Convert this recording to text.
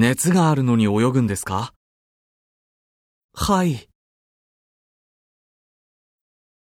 熱があるのに泳ぐんですか？はい。